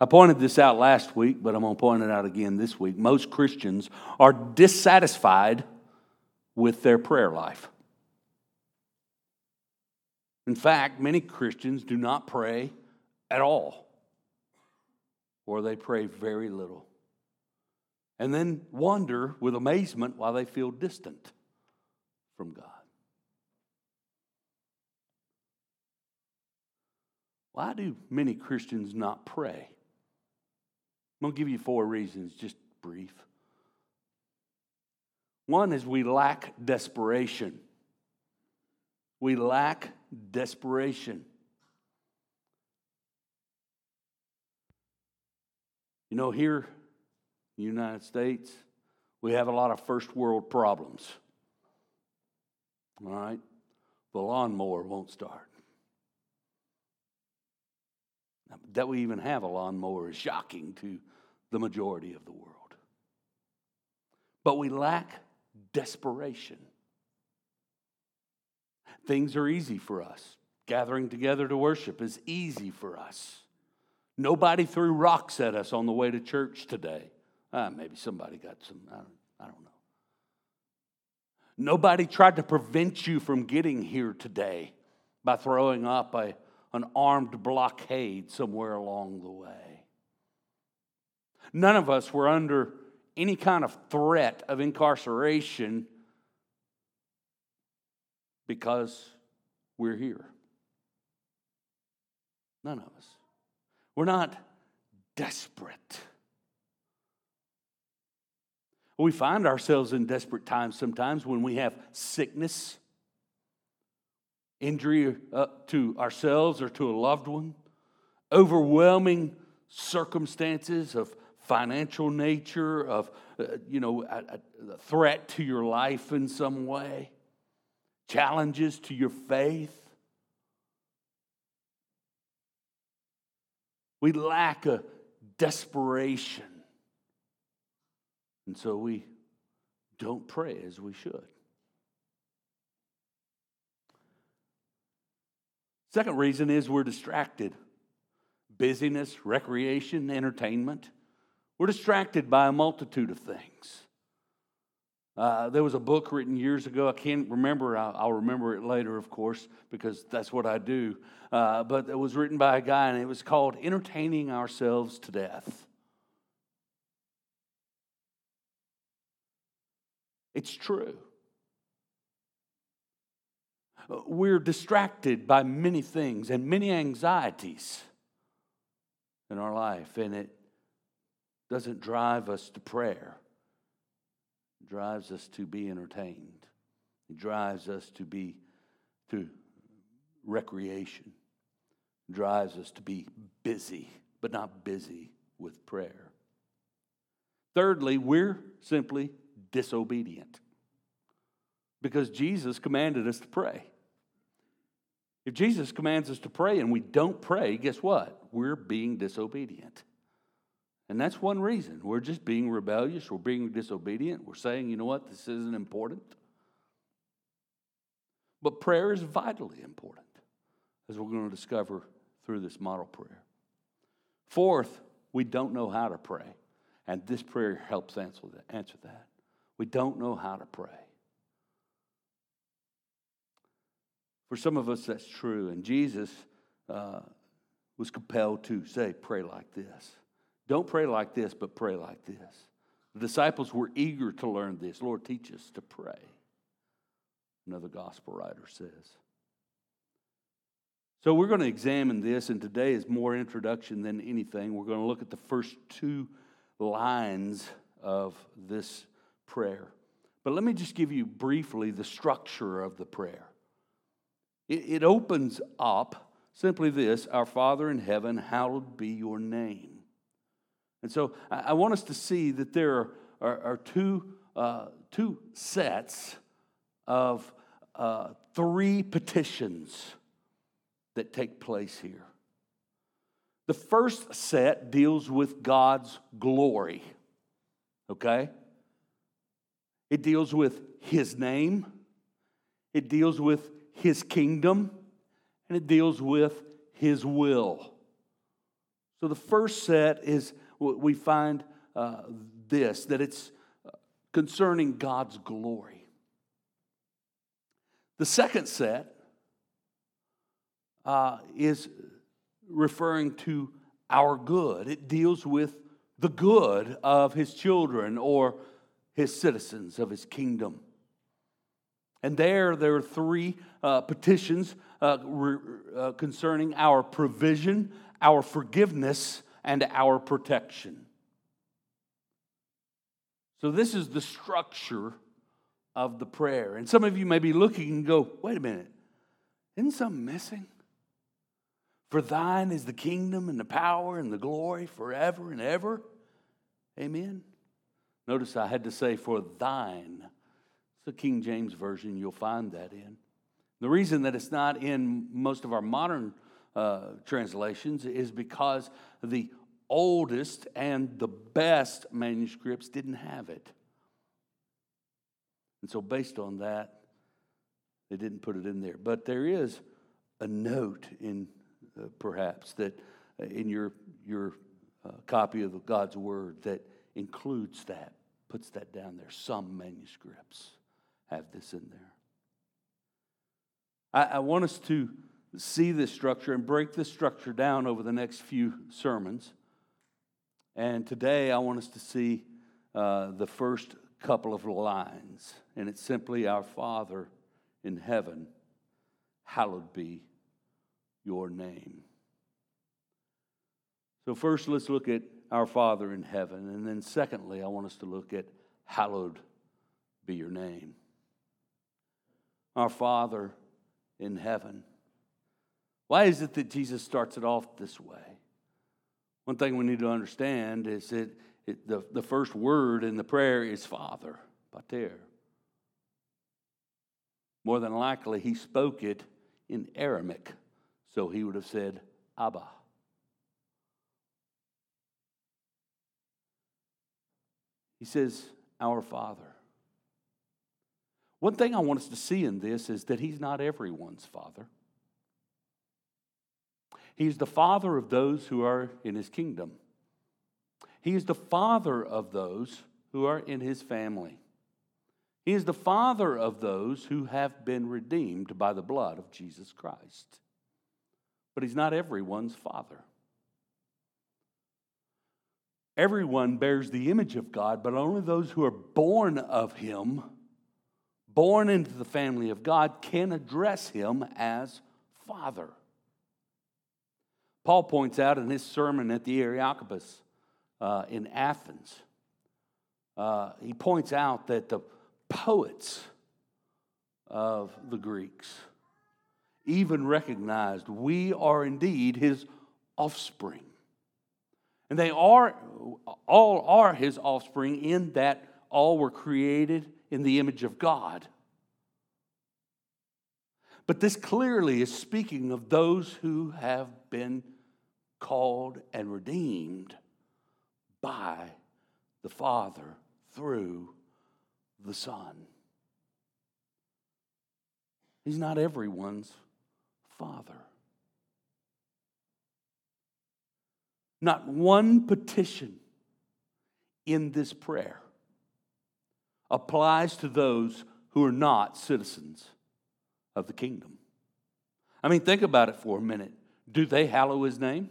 I pointed this out last week, but I'm going to point it out again this week. Most Christians are dissatisfied with their prayer life. In fact, many Christians do not pray at all, or they pray very little, and then wonder with amazement why they feel distant from God. Why do many Christians not pray? I'm going to give you four reasons, just brief. One is we lack desperation. We lack desperation. You know, here in the United States, we have a lot of first world problems. All right? The lawnmower won't start. That we even have a lawnmower is shocking to the majority of the world. But we lack desperation. Things are easy for us. Gathering together to worship is easy for us. Nobody threw rocks at us on the way to church today. Ah, maybe somebody got some, I don't, I don't know. Nobody tried to prevent you from getting here today by throwing up a, an armed blockade somewhere along the way. None of us were under any kind of threat of incarceration because we're here. None of us. We're not desperate. We find ourselves in desperate times sometimes when we have sickness, injury uh, to ourselves or to a loved one, overwhelming circumstances of financial nature, of, uh, you know, a, a threat to your life in some way, challenges to your faith. We lack a desperation. And so we don't pray as we should. Second reason is we're distracted. Busyness, recreation, entertainment. We're distracted by a multitude of things. Uh, there was a book written years ago. I can't remember. I'll, remember it later, of course, because that's what I do. Uh, but it was written by a guy, and it was called Entertaining Ourselves to Death. It's true. We're distracted by many things and many anxieties in our life, and it doesn't drive us to prayer. It drives us to be entertained. It drives us to be to recreation. It drives us to be busy, but not busy with prayer. Thirdly, we're simply disobedient because Jesus commanded us to pray. If Jesus commands us to pray and we don't pray, guess what? We're being disobedient. And that's one reason. We're just being rebellious, we're being disobedient, we're saying, you know what, this isn't important. But prayer is vitally important, as we're going to discover through this model prayer. Fourth, we don't know how to pray. And this prayer helps answer that. We don't know how to pray. For some of us, that's true. And Jesus uh, was compelled to say, pray like this. Don't pray like this, but pray like this. The disciples were eager to learn this. Lord, teach us to pray. Another gospel writer says. So we're going to examine this, and today is more introduction than anything. We're going to look at the first two lines of this prayer. But let me just give you briefly the structure of the prayer. It, opens up simply this Our Father in heaven, hallowed be your name. And so I want us to see that there are, are, are two, uh, two sets of uh, three petitions that take place here. The first set deals with God's glory, okay? It deals with His name, it deals with His kingdom, and it deals with His will. So the first set is what we find uh, this that it's uh, concerning God's glory. The second set uh, is referring to our good, it deals with the good of his children or his citizens of his kingdom. And there, there are three uh, petitions uh, re- uh, concerning our provision, our forgiveness, and our protection. So, this is the structure of the prayer. And some of you may be looking and go, wait a minute, isn't something missing? For thine is the kingdom and the power and the glory forever and ever. Amen. Notice I had to say, for thine. It's the King James Version, you'll find that in. The reason that it's not in most of our modern uh, translations is because the oldest and the best manuscripts didn't have it. And so, based on that, they didn't put it in there. But there is a note in uh, perhaps that uh, in your your uh, copy of God's Word that includes that, puts that down there. Some manuscripts have this in there. I, I want us to see this structure and break this structure down over the next few sermons. And today I want us to see uh, the first couple of lines, and it's simply Our Father in heaven, hallowed be your name. So, first, let's look at our Father in heaven. And then, secondly, I want us to look at hallowed be your name. Our Father in heaven. Why is it that Jesus starts it off this way? One thing we need to understand is that it, the, the first word in the prayer is Father, Pater. More than likely, he spoke it in Aramaic, so he would have said Abba. He says, Our Father. One thing I want us to see in this is that He's not everyone's Father. He's the Father of those who are in His kingdom. He is the Father of those who are in His family. He is the Father of those who have been redeemed by the blood of Jesus Christ. But He's not everyone's Father. Everyone bears the image of God, but only those who are born of Him, born into the family of God, can address Him as Father. Paul points out in his sermon at the Areopagus uh, in Athens, uh, he points out that the poets of the Greeks even recognized we are indeed his offspring. And they are, all are his offspring in that all were created in the image of God. But this clearly is speaking of those who have been called and redeemed by the Father through the Son. He's not everyone's Father. Not one petition in this prayer applies to those who are not citizens of the kingdom. I mean, think about it for a minute. Do they hallow his name?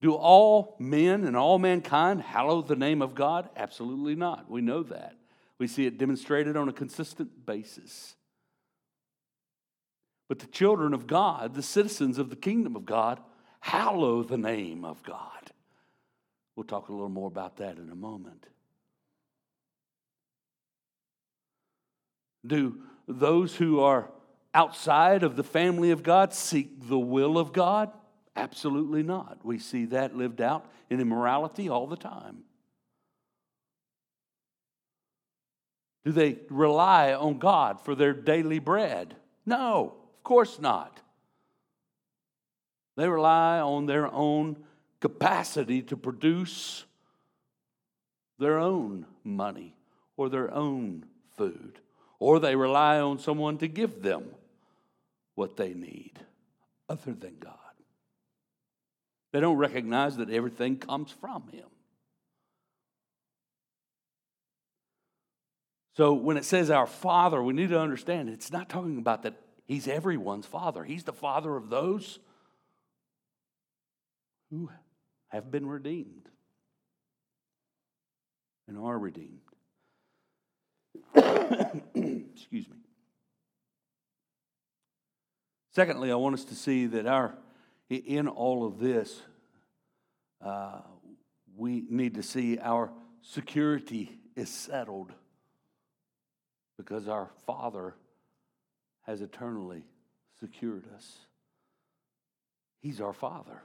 Do all men and all mankind hallow the name of God? Absolutely not. We know that. We see it demonstrated on a consistent basis. But the children of God, the citizens of the kingdom of God, hallow the name of God. We'll talk a little more about that in a moment. Do those who are outside of the family of God seek the will of God? Absolutely not. We see that lived out in immorality all the time. Do they rely on God for their daily bread? No, of course not. They rely on their own capacity to produce their own money or their own food, or they rely on someone to give them what they need other than God. They don't recognize that everything comes from Him. So when it says our Father, we need to understand it's not talking about that He's everyone's Father. He's the Father of those who have been redeemed and are redeemed. Excuse me. Secondly, I want us to see that our in all of this, uh, we need to see our security is settled because our Father has eternally secured us. He's our Father.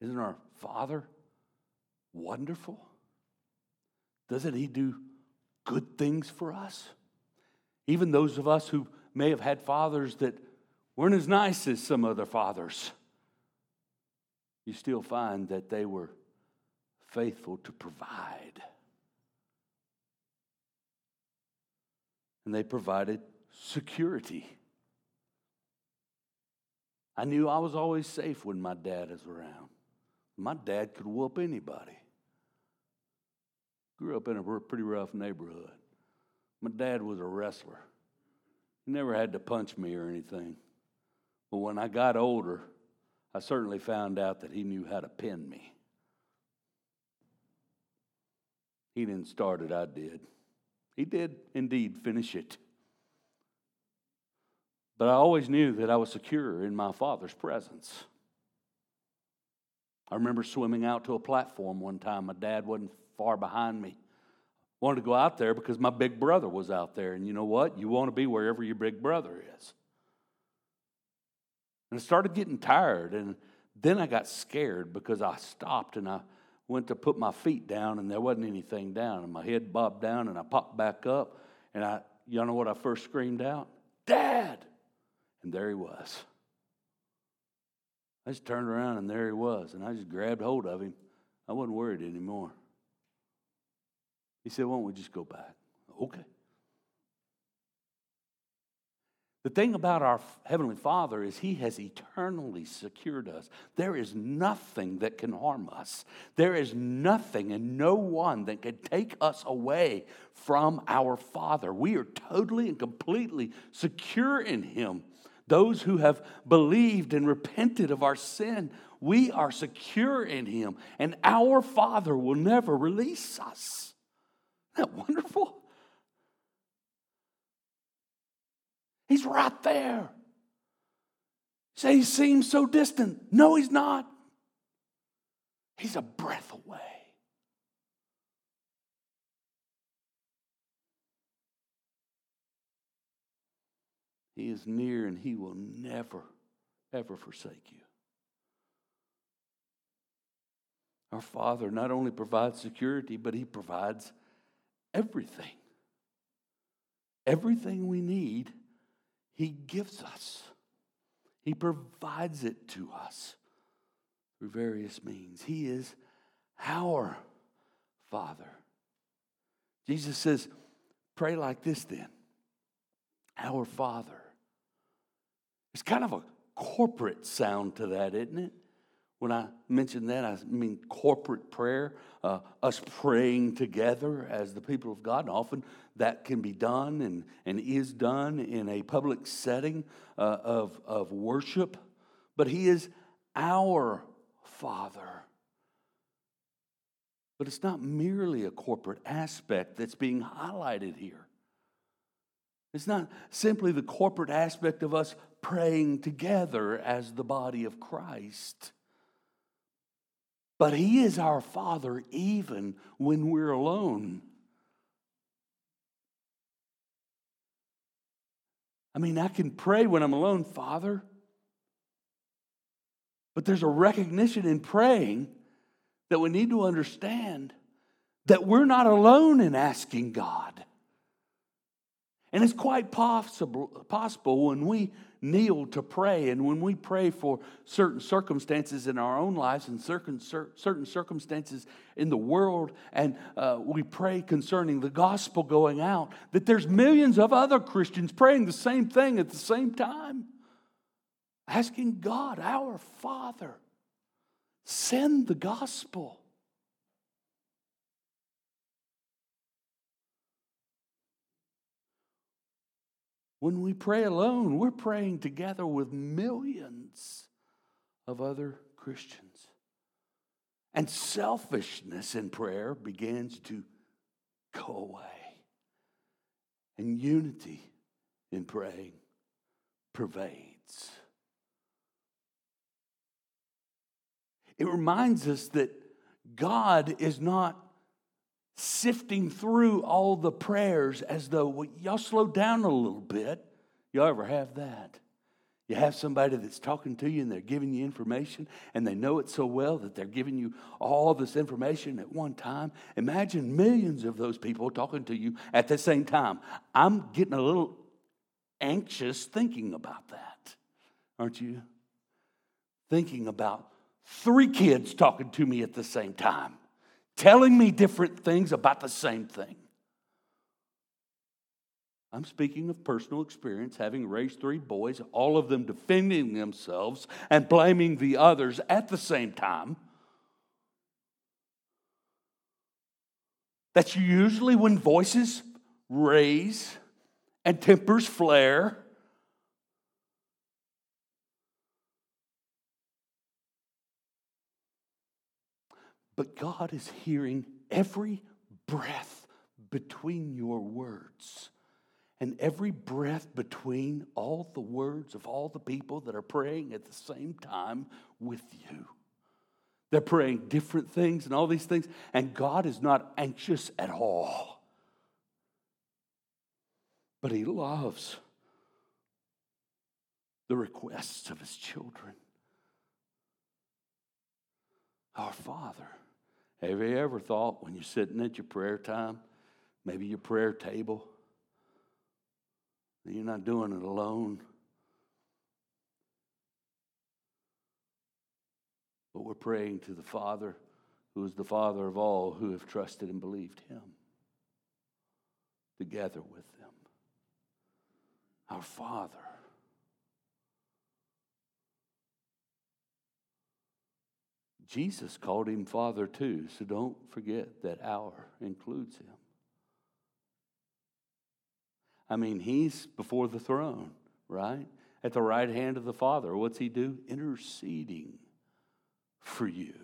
Isn't our Father wonderful? Doesn't He do good things for us? Even those of us who may have had fathers that weren't as nice as some other fathers, you still find that they were faithful to provide. And they provided security. I knew I was always safe when my dad was around. My dad could whoop anybody. Grew up in a pretty rough neighborhood. My dad was a wrestler. He never had to punch me or anything. But when I got older, I certainly found out that he knew how to pin me. He didn't start it, I did. He did indeed finish it. But I always knew that I was secure in my father's presence. I remember swimming out to a platform one time. My dad wasn't far behind me. Wanted to go out there because my big brother was out there. And you know what? You want to be wherever your big brother is. And I started getting tired. And then I got scared because I stopped and I went to put my feet down and there wasn't anything down. And my head bobbed down and I popped back up. And I, you know what I first screamed out? Dad! And there he was. I just turned around and there he was. And I just grabbed hold of him. I wasn't worried anymore. He said, Why don't we just go back? Okay. The thing about our Heavenly Father is He has eternally secured us. There is nothing that can harm us. There is nothing and no one that can take us away from our Father. We are totally and completely secure in Him. Those who have believed and repented of our sin, we are secure in Him, and our Father will never release us. Isn't that wonderful? He's right there. Say he seems so distant. No, he's not. He's a breath away. He is near and he will never, ever forsake you. Our Father not only provides security, but he provides everything. Everything we need, He gives us. He provides it to us through various means. He is our Father. Jesus says, Pray like this then Our Father. It's kind of a corporate sound to that, isn't it? When I mention that, I mean corporate prayer, uh, us praying together as the people of God. And often that can be done and, and is done in a public setting uh, of, of worship. But He is our Father. But it's not merely a corporate aspect that's being highlighted here. It's not simply the corporate aspect of us praying together as the body of Christ. But He is our Father even when we're alone. I mean, I can pray when I'm alone, Father. But there's a recognition in praying that we need to understand that we're not alone in asking God. And it's quite possible, possible when we kneel to pray and when we pray for certain circumstances in our own lives and certain, certain circumstances in the world, and uh, we pray concerning the gospel going out, that there's millions of other Christians praying the same thing at the same time. asking God, our Father, send the gospel. When we pray alone, we're praying together with millions of other Christians. And selfishness in prayer begins to go away. And unity in praying pervades. It reminds us that God is not sifting through all the prayers as though, well, y'all slow down a little bit. Y'all ever have that? You have somebody that's talking to you and they're giving you information and they know it so well that they're giving you all this information at one time. Imagine millions of those people talking to you at the same time. I'm getting a little anxious thinking about that, aren't you? Thinking about three kids talking to me at the same time, telling me different things about the same thing. I'm speaking of personal experience, having raised three boys, all of them defending themselves and blaming the others at the same time. That's usually when voices raise and tempers flare. But God is hearing every breath between your words and every breath between all the words of all the people that are praying at the same time with you. They're praying different things and all these things, and God is not anxious at all. But He loves the requests of His children. Our Father. Have you ever thought when you're sitting at your prayer time, maybe your prayer table, that you're not doing it alone. But we're praying to the Father, who is the Father of all who have trusted and believed Him, together with them. Our Father. Jesus called him Father too, so don't forget that our includes him. I mean, he's before the throne, right? At the right hand of the Father. What's he do? Interceding for you.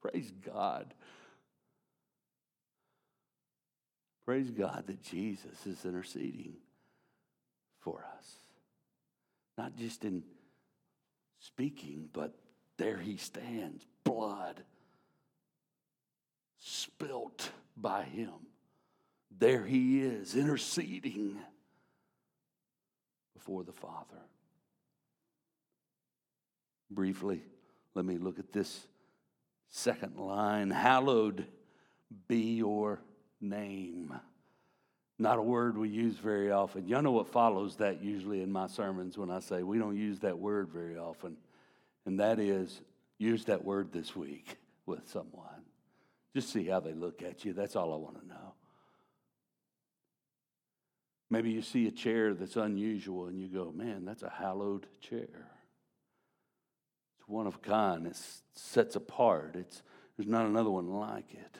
Praise God. Praise God that Jesus is interceding for us. Not just in speaking, but there he stands, blood spilt by him. There he is, interceding before the Father. Briefly, let me look at this second line Hallowed be your name. Not a word we use very often. Y'all know what follows that usually in my sermons when I say we don't use that word very often, and that is use that word this week with someone. Just see how they look at you. That's all I want to know. Maybe you see a chair that's unusual and you go, man, that's a hallowed chair. It's one of a kind. It sets apart. It's, there's not another one like it.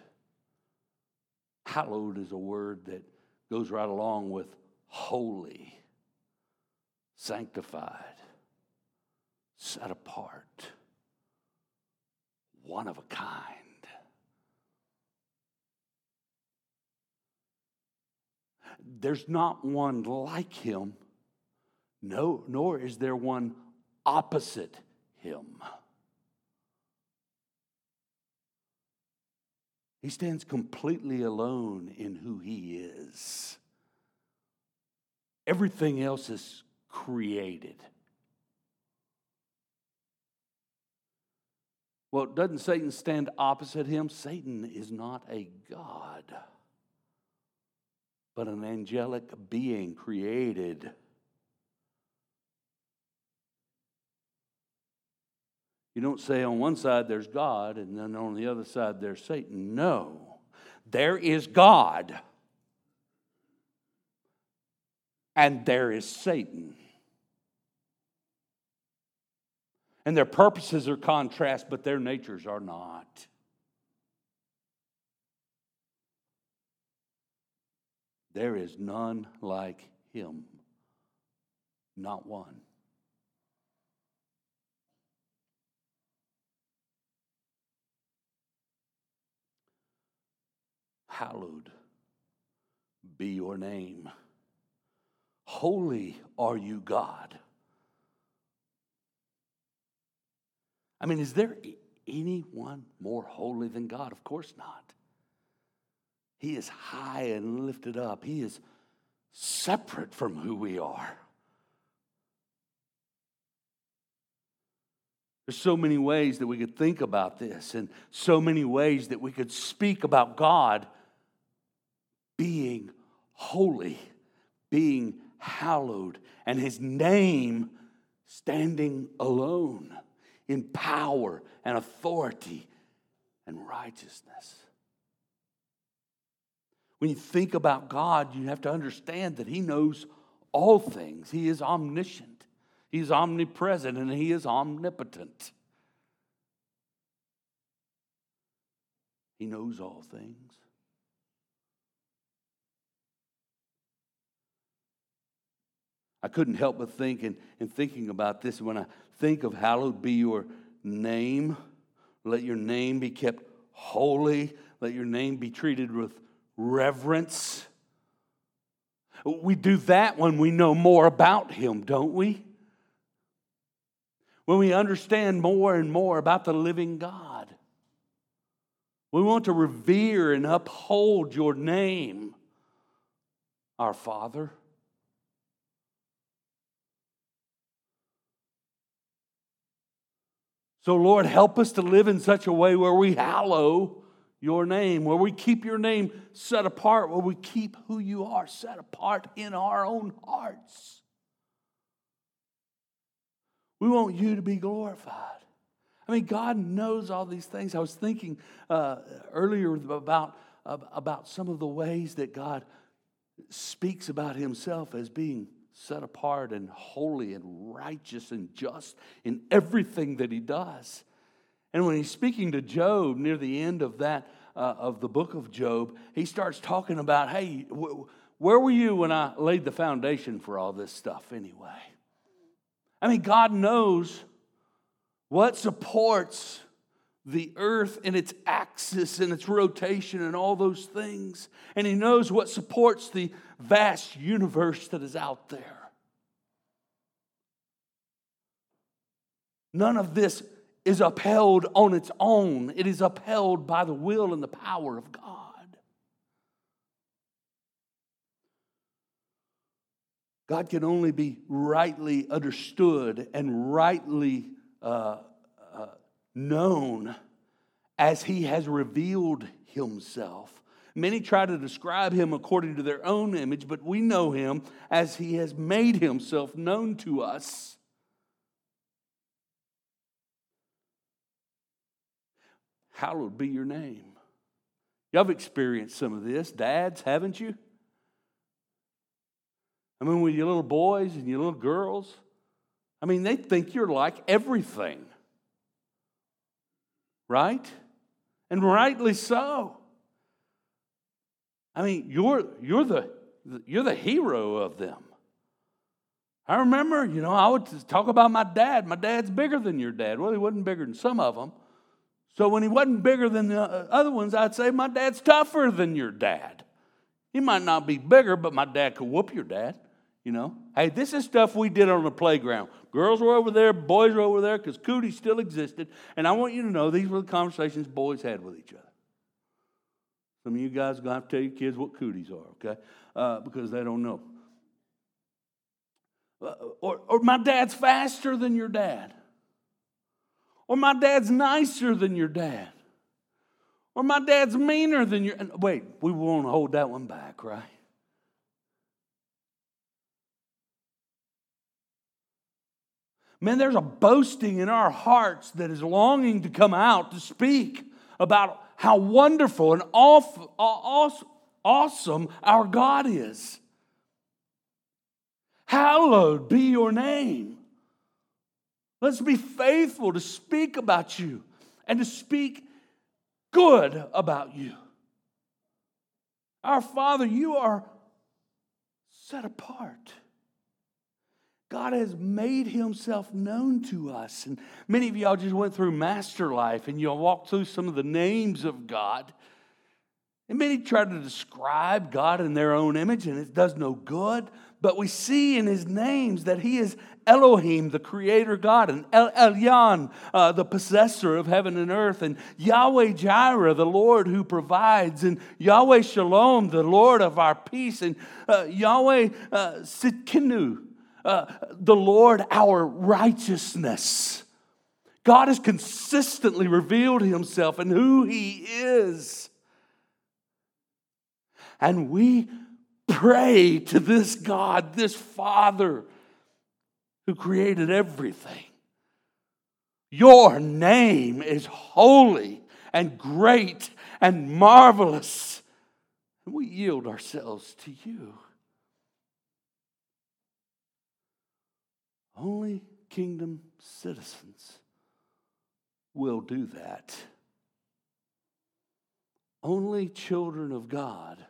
Hallowed is a word that goes right along with holy, sanctified, set apart, one of a kind. There's not one like him, no, nor is there one opposite him. He stands completely alone in who he is. Everything else is created. Well, doesn't Satan stand opposite him? Satan is not a God but an angelic being created. You don't say on one side there's God and then on the other side there's Satan. No, there is God. and there is Satan. And their purposes are contrast, but their natures are not. There is none like him, not one. Hallowed be your name. Holy are you, God. I mean, is there anyone more holy than God? Of course not. He is high and lifted up, He is separate from who we are. There's so many ways that we could think about this, and so many ways that we could speak about God being holy, being hallowed, and His name standing alone in power and authority and righteousness. When you think about God, you have to understand that He knows all things. He is omniscient, He's omnipresent, and He is omnipotent. He knows all things. I couldn't help but think and, in thinking about this when I think of hallowed be your name, let your name be kept holy, let your name be treated with reverence. We do that when we know more about Him, don't we? When we understand more and more about the living God. We want to revere and uphold your name, our Father. So, Lord, help us to live in such a way where we hallow your name, where we keep your name set apart, where we keep who you are set apart in our own hearts. We want you to be glorified. I mean, God knows all these things. I was thinking uh, earlier about, about some of the ways that God speaks about himself as being set apart and holy and righteous and just in everything that he does. And when he's speaking to Job near the end of that, uh, of the book of Job, he starts talking about, hey, wh- where were you when I laid the foundation for all this stuff anyway? I mean, God knows what supports the earth and its axis and its rotation and all those things. And He knows what supports the vast universe that is out there. None of this is upheld on its own, it is upheld by the will and the power of God. God can only be rightly understood and rightly uh, known as He has revealed Himself. Many try to describe Him according to their own image, but we know Him as He has made Himself known to us. Hallowed be your name. Y'all have experienced some of this. Dads, haven't you? I mean, with your little boys and your little girls, I mean, they think you're like everything. Right? And rightly so. I mean, you're, you're, the, you're the hero of them. I remember, you know, I would talk about my dad. My dad's bigger than your dad. Well, he wasn't bigger than some of them, so when he wasn't bigger than the uh, other ones, I'd say, My dad's tougher than your dad. He might not be bigger, but my dad could whoop your dad. You know, hey, this is stuff we did on the playground. Girls were over there, boys were over there because cootie still existed. And I want you to know these were the conversations boys had with each other. Some of you guys are going to have to tell your kids what cooties are, okay? Uh, because they don't know. Uh, or, or my dad's faster than your dad. Or my dad's nicer than your dad. Or my dad's meaner than your. Wait, we won't hold that one back, right? Man, there's a boasting in our hearts that is longing to come out to speak about how wonderful and awesome our God is. Hallowed be your name. Let's be faithful to speak about you and to speak good about you. Our Father, you are set apart. God has made himself known to us. And many of y'all just went through Master Life and you'll walk through some of the names of God. And many try to describe God in their own image, and it does no good. But we see in his names that he is Elohim, the creator God, and El Elyon, uh, the possessor of heaven and earth, and Yahweh Jireh, the Lord who provides, and Yahweh Shalom, the Lord of our peace, and uh, Yahweh uh, Tsidkenu, uh, the Lord our righteousness. God has consistently revealed himself and who he is. And we pray to this God, this Father who created everything. Your name is holy and great and marvelous. And we yield ourselves to you. Only kingdom citizens will do that. Only children of God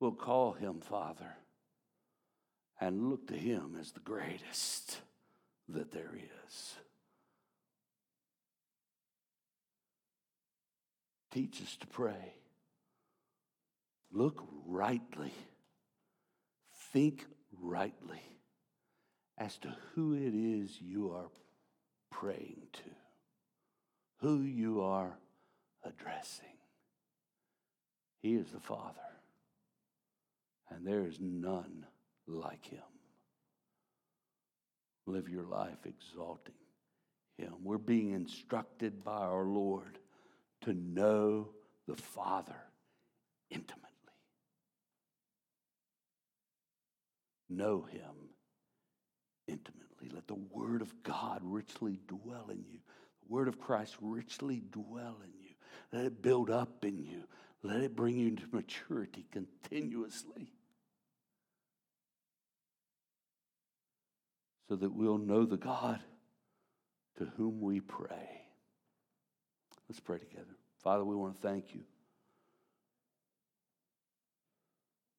will call him Father and look to him as the greatest that there is. Teach us to pray. Look rightly. Think rightly as to who it is you are praying to, who you are addressing. He is the Father and there is none like him. Live your life exalting him. We're being instructed by our Lord to know the Father intimately. Know him intimately. Let the Word of God richly dwell in you. The Word of Christ richly dwell in you. Let it build up in you. Let it bring you into maturity continuously. so that we'll know the God to whom we pray. Let's pray together. Father, we want to thank you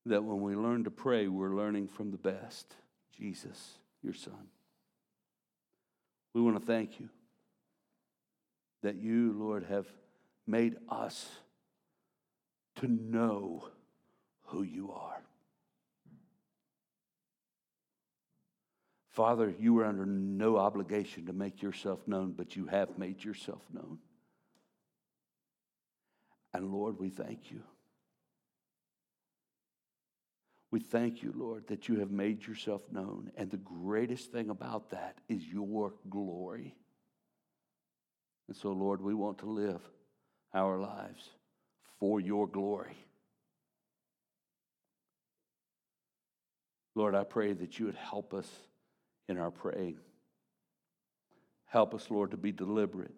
that when we learn to pray, we're learning from the best Jesus, your Son. We want to thank you that you, Lord, have made us to know who you are. Father, you were under no obligation to make yourself known, but you have made yourself known. And Lord, we thank you. We thank you, Lord, that you have made yourself known. And the greatest thing about that is your glory. And so, Lord, we want to live our lives for your glory. Lord, I pray that you would help us in our praying. Help us, Lord, to be deliberate.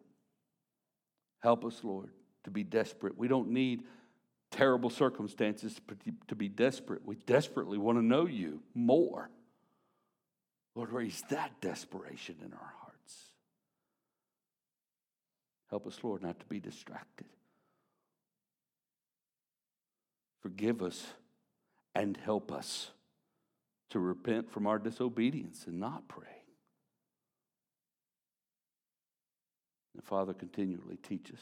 Help us, Lord, to be desperate. We don't need terrible circumstances to be desperate. We desperately want to know you more. Lord, raise that desperation in our hearts. Help us, Lord, not to be distracted. Forgive us and help us to repent from our disobedience and not pray. And Father, continually teach us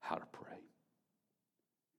how to pray.